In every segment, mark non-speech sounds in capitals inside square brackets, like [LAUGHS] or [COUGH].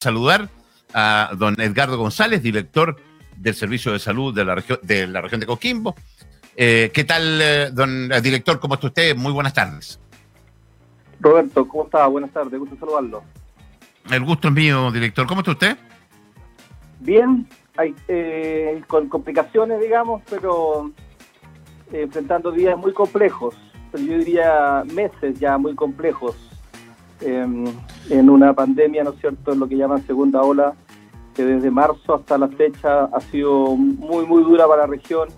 saludar a don Edgardo González, director del Servicio de Salud de la región de, la región de Coquimbo. Eh, ¿Qué tal, eh, don director? ¿Cómo está usted? Muy buenas tardes. Roberto, ¿cómo está? Buenas tardes, gusto saludarlo. El gusto es mío, director. ¿Cómo está usted? Bien, hay, eh, con complicaciones, digamos, pero enfrentando días muy complejos, pero yo diría meses ya muy complejos Em, en una pandemia, ¿no es cierto?, en lo que llaman segunda ola, que desde marzo hasta la fecha ha sido muy, muy dura para la región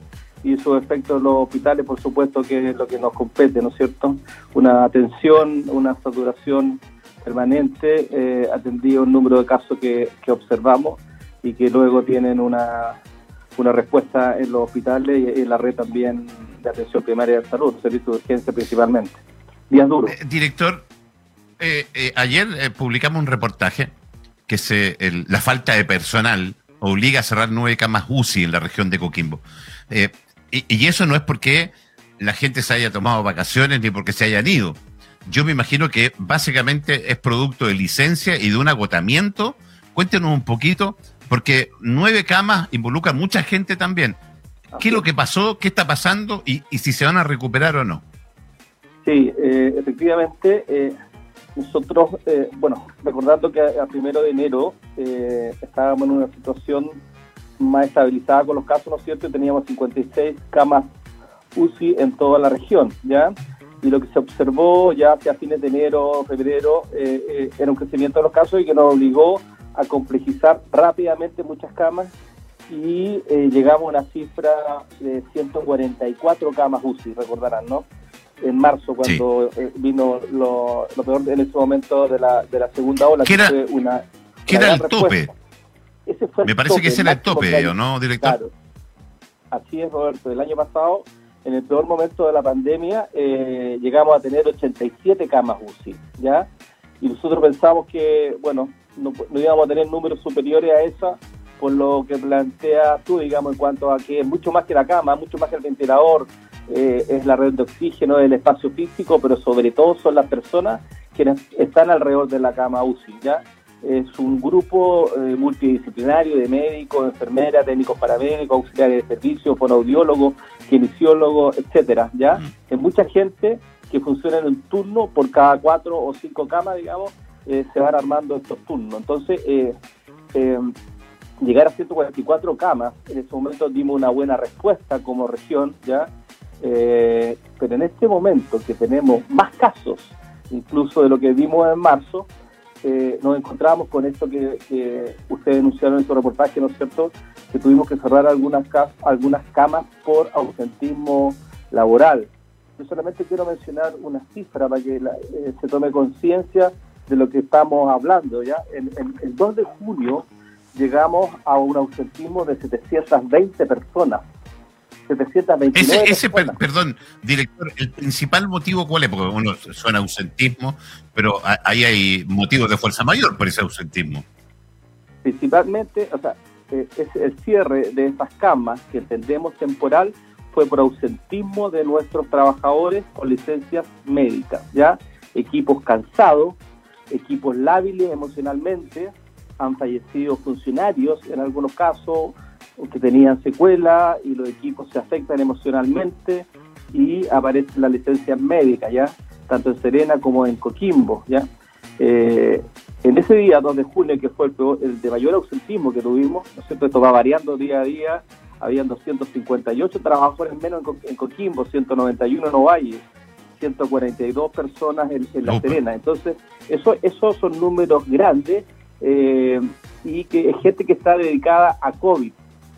y sus efectos en los hospitales, por supuesto, que es lo que nos compete, ¿no es cierto? Una atención, una saturación permanente, eh, atendido un número de casos que, observamos y que luego tienen una, una respuesta en los hospitales y en la red también de atención primaria de salud, servicios de urgencia principalmente. Días duros. Eh, director, eh, eh, ayer eh, publicamos un reportaje que se, la falta de personal obliga a cerrar nueve camas UCI en la región de Coquimbo. Y, eso no es porque la gente se haya tomado vacaciones ni porque se hayan ido. Yo me imagino que básicamente es producto de licencia y de un agotamiento. Cuéntenos un poquito, porque nueve camas involucra mucha gente también. ¿Qué es lo que pasó? ¿Qué está pasando? Y, si se van a recuperar o no. Sí, efectivamente, nosotros, eh, bueno, recordando que a, primero de enero eh, estábamos en una situación más estabilizada con los casos, ¿no es cierto? Teníamos 56 camas UCI en toda la región, ¿ya? Y lo que se observó ya hacia fines de enero, febrero, eh, era un crecimiento de los casos y que nos obligó a complejizar rápidamente muchas camas y llegamos a una cifra de 144 camas UCI, recordarán, ¿no? En marzo, cuando eh, vino lo, peor en ese momento de la, de la segunda ola. ¿Qué era, una, era el tope? Me parece que ese era el tope, ¿no, director? Claro. Así es, Roberto. El año pasado, en el peor momento de la pandemia, eh, llegamos a tener 87 camas UCI, ¿ya? Y nosotros pensamos que, bueno, no, no íbamos a tener números superiores a esa, por lo que plantea tú, digamos, en cuanto a que es mucho más que la cama, mucho más que el ventilador, eh, es la red de oxígeno del espacio físico, pero sobre todo son las personas quienes están alrededor de la cama UCI, ¿ya? Es un grupo eh, multidisciplinario de médicos, enfermeras, técnicos paramédicos, auxiliares de servicio, fonoaudiólogos, kinesiólogos, etcétera, ¿ya? Mm. Es mucha gente que funciona en un turno por cada cuatro o cinco camas, digamos, eh, se van armando estos turnos. Entonces, llegar a 144 camas, en ese momento dimos una buena respuesta como región, ¿ya? Eh, pero en este momento que tenemos más casos, incluso de lo que vimos en marzo, eh, nos encontramos con esto que, que ustedes denunciaron en su reportaje, ¿no es cierto? Que tuvimos que cerrar algunas, algunas camas por ausentismo laboral. Yo solamente quiero mencionar una cifra para que eh, se tome conciencia de lo que estamos hablando. ¿ya? En, el 2 de junio llegamos a un ausentismo de 720 personas. 729 ese, perdón, director, ¿el principal motivo cuál es? Porque uno suena ausentismo, pero ahí hay motivos de fuerza mayor por ese ausentismo. Principalmente, o sea, eh, es el cierre de esas camas que entendemos temporal fue por ausentismo de nuestros trabajadores con licencias médicas, ¿ya? Equipos cansados, equipos lábiles emocionalmente, han fallecido funcionarios en algunos casos, que tenían secuela y los equipos se afectan emocionalmente y aparece la licencia médica, ¿ya? Tanto en Serena como en Coquimbo, ¿ya? Eh, en ese día, 2 de junio, que fue el, de mayor ausentismo que tuvimos, ¿no es cierto? Esto va variando día a día, habían 258 trabajadores menos en, Coquimbo, 191 en Ovalle, 142 personas en, La Serena. Entonces, eso, esos son números grandes eh, y que es gente que está dedicada a COVID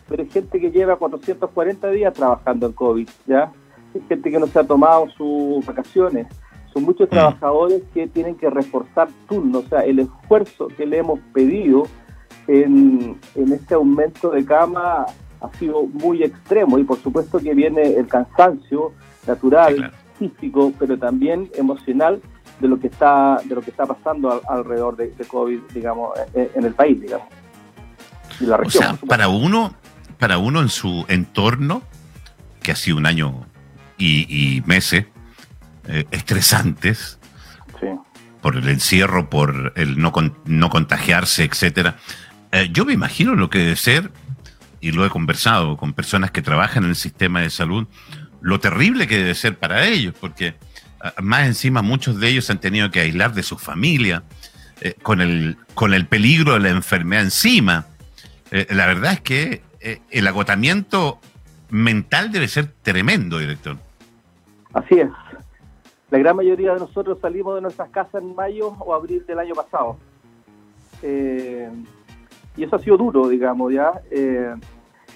pero hay gente que lleva 440 días trabajando en COVID, ¿ya? Hay gente que no se ha tomado sus vacaciones. Son muchos mm. trabajadores que tienen que reforzar turnos, o sea, el esfuerzo que le hemos pedido en, este aumento de cama ha sido muy extremo y por supuesto que viene el cansancio natural, físico, pero también emocional de lo que está de lo que está pasando alrededor de, COVID, digamos, en, el país, digamos. Y la región, o sea, para uno para uno en su entorno, que ha sido un año y, meses eh, estresantes, por el encierro, por el no, no contagiarse, etcétera. Eh, yo me imagino lo que debe ser, y lo he conversado con personas que trabajan en el sistema de salud, lo terrible que debe ser para ellos, porque ah, más encima muchos de ellos han tenido que aislar de su familia, eh, con, el, con el peligro de la enfermedad encima. Eh, la verdad es que el agotamiento mental debe ser tremendo, director. Así es. La gran mayoría de nosotros salimos de nuestras casas en mayo o abril del año pasado. Eh, y eso ha sido duro, digamos, ya, eh,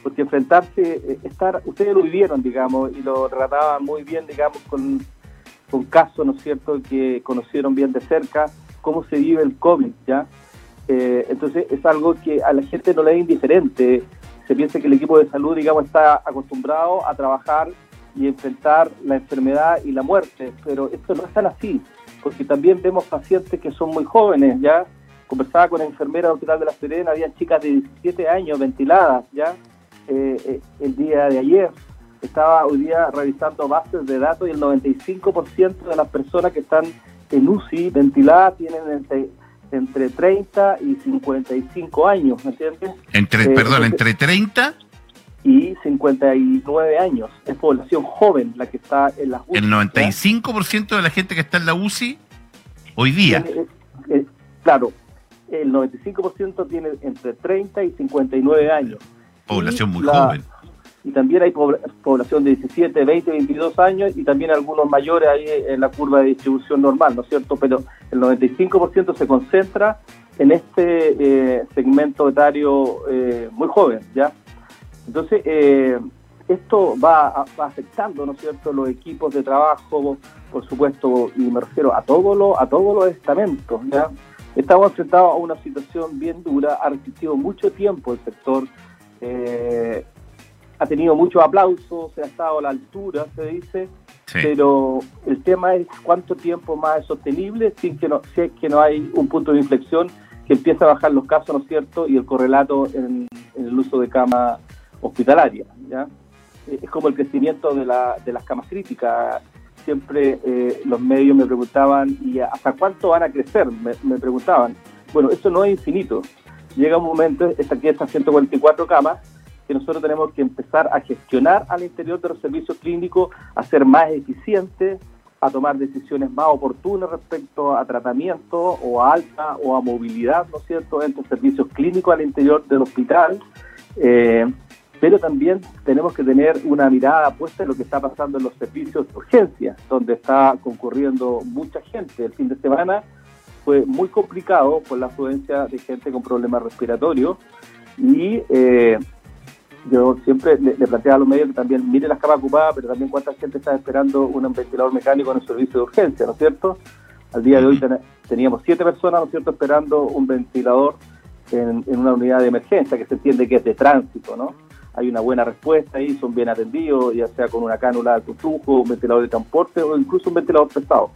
porque enfrentarse, eh, estar, ustedes lo vivieron, digamos, y lo trataban muy bien, digamos, con, con casos, ¿no es cierto?, que conocieron bien de cerca cómo se vive el COVID, ¿ya? entonces es algo que a la gente no le es indiferente. Se piensa que el equipo de salud, digamos, está acostumbrado a trabajar y enfrentar la enfermedad y la muerte, pero esto no es tan así, porque también vemos pacientes que son muy jóvenes, ¿ya? Conversaba con la enfermera del Hospital de la Serena, había chicas de 17 años ventiladas, ¿ya? Eh, eh, el día de ayer estaba hoy día revisando bases de datos y el 95% de las personas que están en UCI ventiladas tienen entre, entre 30 y 55 años, ¿me entiendes? Entre, eh, perdón, entre 30 y 59 años. Es población joven la que está en la UCI. El 95% de la gente que está en la UCI hoy día. Eh, eh, claro, el 95% tiene entre 30 y 59 años. Población muy joven. Y también hay población de 17, 20, 22 años y también algunos mayores ahí en la curva de distribución normal, ¿no es cierto? Pero el 95% se concentra en este eh, segmento etario muy joven, ¿ya? Entonces, eh, esto va, afectando, ¿no es cierto?, los equipos de trabajo, por supuesto, y me refiero a todos los, a todos los estamentos, ¿ya? Estamos enfrentados a una situación bien dura, ha resistido mucho tiempo el sector, eh, ha tenido muchos aplausos, se ha estado a la altura, se dice, pero el tema es cuánto tiempo más es sostenible sin que no, si es que no hay un punto de inflexión que empiece a bajar los casos, ¿no es cierto?, y el correlato en, en el uso de cama hospitalaria. ¿ya? Eh, es como el crecimiento de, la, de las camas críticas. Siempre eh, los medios me preguntaban, ¿y hasta cuánto van a crecer? Me, preguntaban. Bueno, eso no es infinito. Llega un momento, está aquí estas 144 camas, que nosotros tenemos que empezar a gestionar al interior de los servicios clínicos, a ser más eficientes, a tomar decisiones más oportunas respecto a tratamiento o a alta o a movilidad, ¿no es cierto?, entre servicios clínicos al interior del hospital. Eh, pero también tenemos que tener una mirada puesta en lo que está pasando en los servicios de urgencia, donde está concurriendo mucha gente. El fin de semana fue muy complicado por la afluencia de gente con problemas respiratorios y eh, yo siempre le, planteaba a los medios que también mire las camas ocupadas, pero también cuánta gente está esperando un ventilador mecánico en el servicio de urgencia, ¿no es cierto? Al día de hoy teníamos siete personas, ¿no es cierto?, esperando un ventilador en, en una unidad de emergencia, que se entiende que es de tránsito, ¿no? hay una buena respuesta ahí, son bien atendidos, ya sea con una cánula de flujo, un ventilador de transporte o incluso un ventilador pesado.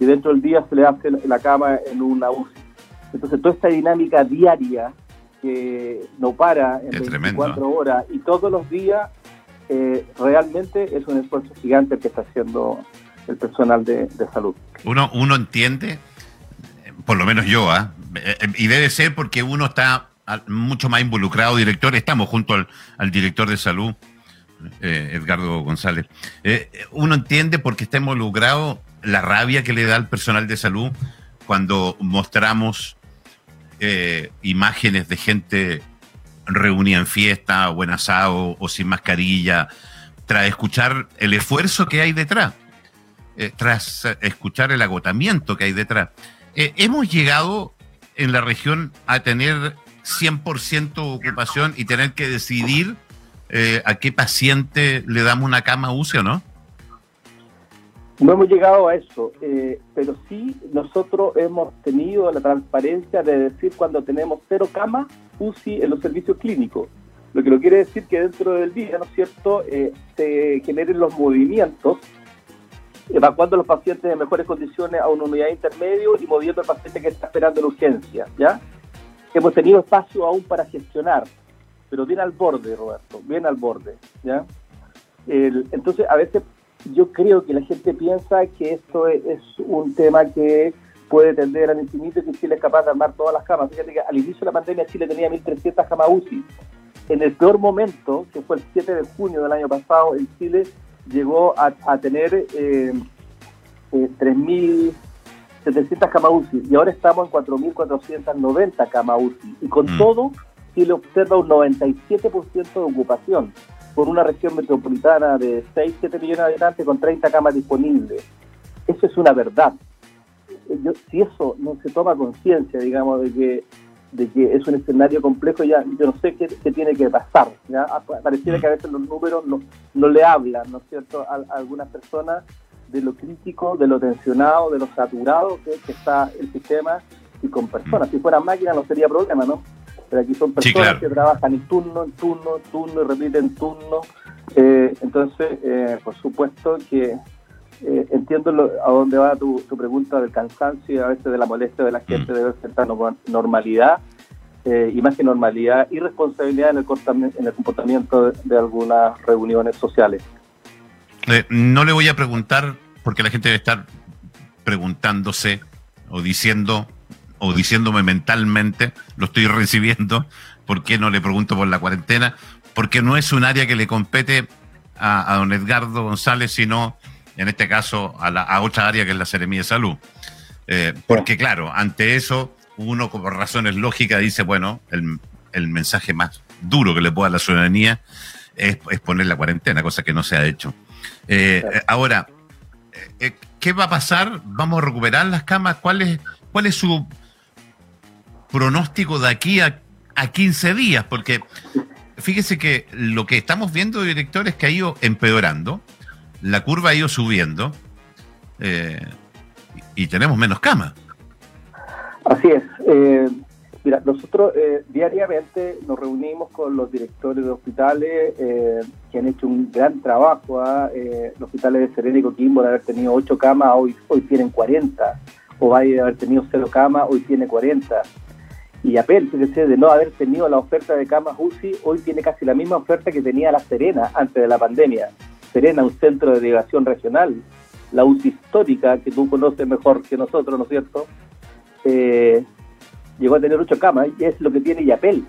Y dentro del día se le hace la cama en una UCI. Entonces, toda esta dinámica diaria que no para en 24 horas y todos los días, eh, realmente es un esfuerzo gigante el que está haciendo el personal de, salud. Uno, uno entiende, por lo menos yo, ¿ah? eh, y debe ser porque uno está mucho más involucrado, director. Estamos junto al, director de salud, eh, Edgardo González. Eh, uno entiende porque está involucrado la rabia que le da al personal de salud cuando mostramos eh, imágenes de gente reunida en fiesta, buen asado o sin mascarilla, tras escuchar el esfuerzo que hay detrás, tras escuchar el agotamiento que hay detrás. hemos llegado en la región a tener 100% ocupación y tener que decidir eh, a qué paciente le damos una cama UCI o no? No hemos llegado a eso, eh, pero sí nosotros hemos tenido la transparencia de decir cuando tenemos cero camas UCI en los servicios clínicos. Lo que lo quiere decir que dentro del día, ¿no es cierto?, eh, se generen los movimientos, evacuando a los pacientes en mejores condiciones a una unidad intermedio y moviendo al paciente que está esperando la urgencia, ¿ya? hemos tenido espacio aún para gestionar, pero bien al borde, Roberto, bien al borde. ¿ya? entonces, a veces yo creo que la gente piensa que esto es, un tema que puede tender al infinito y que Chile es capaz de armar todas las camas. Fíjate que al inicio de la pandemia Chile tenía 1.300 camas UCI. En el peor momento, que fue el 7 de junio del año pasado, en Chile llegó a, tener eh, eh, 3.700 camas UCI y ahora estamos en 4.490 camas UCI. Y con mm. todo, Chile observa un 97% de ocupación por una región metropolitana de 6, 7 millones de habitantes con 30 camas disponibles. Eso es una verdad. si eso no se toma conciencia, digamos, de que de que es un escenario complejo, ya yo no sé qué, tiene que pasar. ¿ya? Pareciera que a veces los números no, no le hablan, ¿no es cierto?, a, algunas personas de lo crítico, de lo tensionado, de lo saturado que, está el sistema y con personas. Si fueran máquinas no sería problema, ¿no? Pero aquí son personas que trabajan en turno, en turno, en turno y repiten turno. Eh, entonces, eh, por supuesto que eh, entiendo a dónde va tu, pregunta del cansancio y a veces de la molestia de la gente mm. de ver cierta normalidad y más que normalidad y responsabilidad en el, en el comportamiento de, algunas reuniones sociales. No le voy a preguntar porque la gente debe estar preguntándose o diciendo o diciéndome mentalmente, lo estoy [LAUGHS] recibiendo, ¿por qué no le pregunto por la cuarentena? Porque no es un área que le compete a, a don Edgardo González, sino en este caso a, la, a otra área que es la Seremía de Salud. Eh, porque claro, ante eso uno por razones lógicas dice, bueno, el, el mensaje más duro que le pueda a la ciudadanía es, poner la cuarentena, cosa que no se ha hecho. Eh, ahora, eh, ¿qué va a pasar? ¿Vamos a recuperar las camas? ¿Cuál es, cuál es su pronóstico de aquí a, a 15 días? Porque fíjese que lo que estamos viendo, director, es que ha ido empeorando la curva ha ido subiendo eh, y tenemos menos camas. Así es. Eh, mira, nosotros eh, diariamente nos reunimos con los directores de hospitales que han hecho un gran trabajo. ¿ah? los hospitales de Serena y Coquimbo de haber tenido 8 camas, hoy, hoy tienen 40. O Valle de haber tenido 0 camas, hoy tiene 40. Y Apel, fíjese, de no haber tenido la oferta de camas UCI, hoy tiene casi la misma oferta que tenía La Serena antes de la pandemia. Serena, un centro de delegación regional, la UCI histórica, que tú conoces mejor que nosotros, ¿no es cierto? Eh, llegó a tener ocho camas y es lo que tiene Yapel,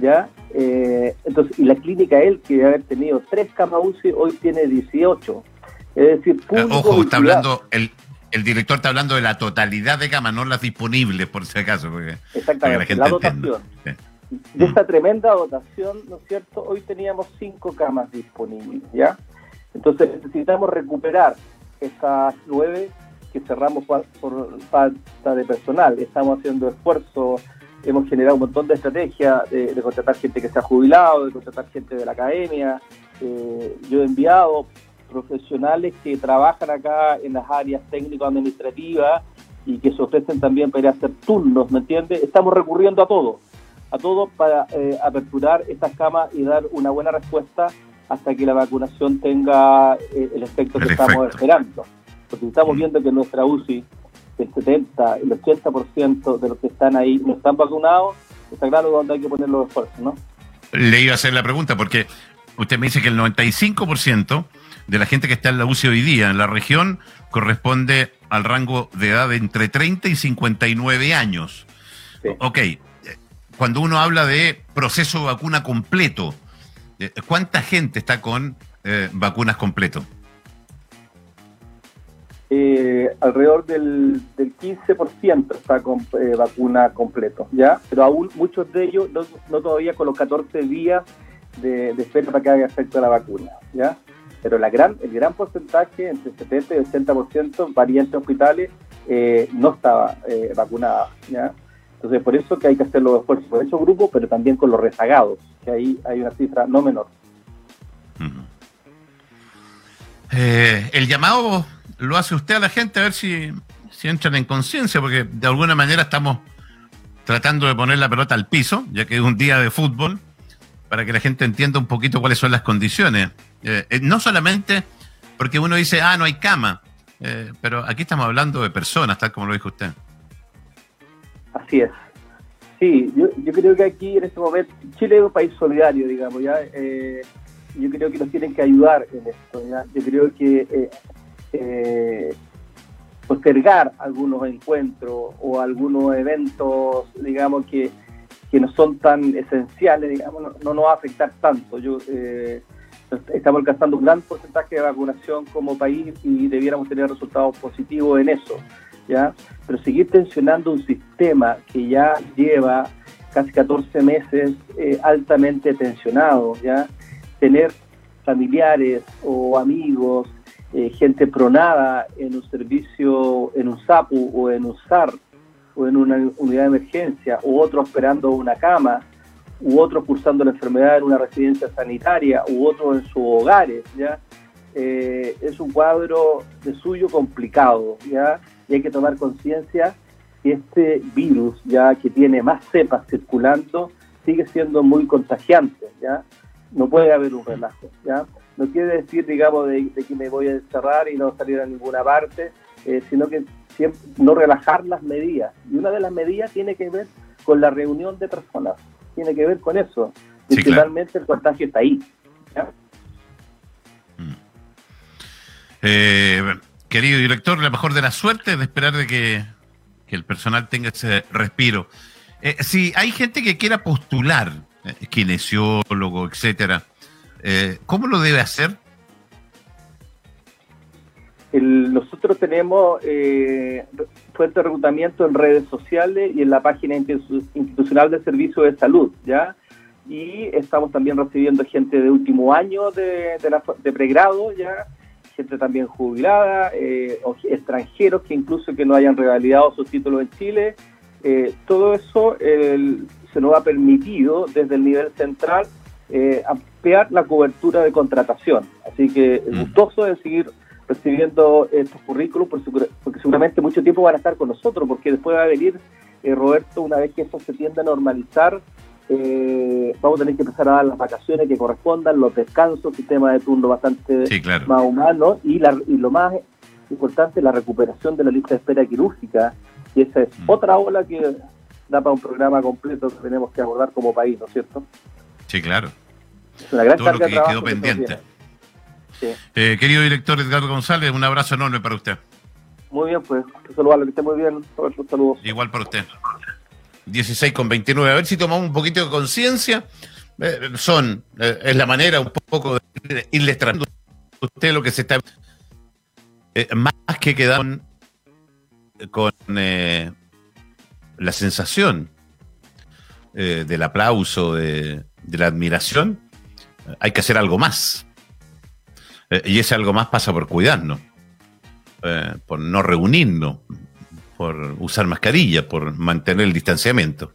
¿ya? Eh, entonces, y la clínica él, que debe haber tenido tres camas UCI, hoy tiene 18. Es decir, eh, Ojo, está hablando, el, el director está hablando de la totalidad de camas, no las disponibles, por si acaso. Porque, Exactamente, la, dotación. De esta tremenda dotación, ¿no es cierto? Hoy teníamos cinco camas disponibles, ¿ya? Entonces necesitamos recuperar estas nueve que cerramos por, falta de personal. Estamos haciendo esfuerzos, hemos generado un montón de estrategias de, contratar gente que se ha jubilado, de contratar gente de la academia. Eh, yo he enviado profesionales que trabajan acá en las áreas técnico-administrativas y que se ofrecen también para hacer turnos, ¿me entiendes? Estamos recurriendo a todo, a todo para eh, aperturar estas camas y dar una buena respuesta hasta que la vacunación tenga eh, el efecto que estamos esperando. Porque estamos mm. viendo que nuestra UCI, el 70, el 80% de los que están ahí no están vacunados, está claro dónde hay que poner los esfuerzos, ¿no? Le iba a hacer la pregunta porque usted me dice que el 95% de la gente que está en la UCI hoy día en la región corresponde al rango de edad de entre 30 y 59 años. Ok, cuando uno habla de proceso de vacuna completo, eh, ¿Cuánta gente está con eh, vacunas completo? Eh, alrededor del, 15% está con vacuna completo, ¿ya? Pero aún muchos de ellos no, todavía con los 14 días de, espera para que haga efecto la vacuna, ¿ya? Pero la gran, el gran porcentaje, entre 70 y 80%, varía entre hospitales, no estaba vacunada, ¿ya? Entonces, por eso que hay que hacer los esfuerzos por esos grupos, pero también con los rezagados, que ahí hay una cifra no menor. Eh, el llamado lo hace usted a la gente a ver si, si entran en conciencia, porque de alguna manera estamos tratando de poner la pelota al piso, ya que es un día de fútbol, para que la gente entienda un poquito cuáles son las condiciones. Eh, eh, no solamente porque uno dice, ah, no hay cama, pero aquí estamos hablando de personas, tal como lo dijo usted. Así es. Sí, yo, yo creo que aquí en este momento, Chile es un país solidario, digamos, ¿ya? Eh, yo creo que nos tienen que ayudar en esto, ¿ya? Yo creo que eh, eh, postergar algunos encuentros o algunos eventos, digamos, que, que no son tan esenciales, digamos, no, nos va a afectar tanto. Yo, eh, estamos alcanzando un gran porcentaje de vacunación como país y debiéramos tener resultados positivos en eso, ¿ya? Pero seguir tensionando un sistema que ya lleva casi 14 meses eh, altamente tensionado, ¿ya? Tener familiares o amigos, eh, gente pronada en un servicio, en un SAPU o en un SAR o en una unidad de emergencia, u otros esperando una cama, u otros cursando la enfermedad en una residencia sanitaria, u otros en sus hogares, ¿ya? Eh, es un cuadro de suyo complicado, ¿ya? Y hay que tomar conciencia que este virus, ya que tiene más cepas circulando, sigue siendo muy contagiante, ¿ya? No puede haber un relajo, ¿ya? No quiere decir, digamos, de, que me voy a encerrar y no salir a ninguna parte, eh, sino que siempre, no relajar las medidas. Y una de las medidas tiene que ver con la reunión de personas, tiene que ver con eso. Principalmente el contagio está ahí. Mm. Eh, querido director, la mejor de la suerte de esperar de que, el personal tenga ese respiro. Eh, si hay gente que quiera postular, kinesiólogo, etcétera, eh, ¿Cómo lo debe hacer? Nosotros tenemos eh, fuente de reclutamiento en redes sociales y en la página institucional de servicio de salud, ¿ya? Y estamos también recibiendo gente de último año de, de, pregrado, ¿ya? Gente también jubilada, eh, extranjeros que incluso que no hayan revalidado sus títulos en Chile. Eh, todo eso se nos ha permitido desde el nivel central eh, ampliar la cobertura de contratación. Así que mm. gustoso de seguir recibiendo estos currículos, porque seguramente mucho tiempo van a estar con nosotros, porque después va a venir, eh, Roberto, una vez que eso se tienda a normalizar, eh, vamos a tener que empezar a dar las vacaciones que correspondan, los descansos, sistema de turno bastante más humano y, lo más importante, la recuperación de la lista de espera quirúrgica, y esa es mm. otra ola que da para un programa completo que tenemos que abordar como país, ¿no es cierto? Sí, claro. Todo lo que quedó pendiente. Eh, querido director Edgardo González, un abrazo enorme para usted. Muy bien, pues, saludarlo, que esté muy bien. Saludos. Igual para usted. 16 con 29. A ver si tomamos un poquito de conciencia. Eh, son, eh, es la manera un poco de irle tratando usted lo que se está. más que quedar con, la sensación del aplauso, de, de la admiración, hay que hacer algo más. Eh, y ese algo más pasa por cuidarnos, eh, por no reunirnos, por usar mascarilla, por mantener el distanciamiento.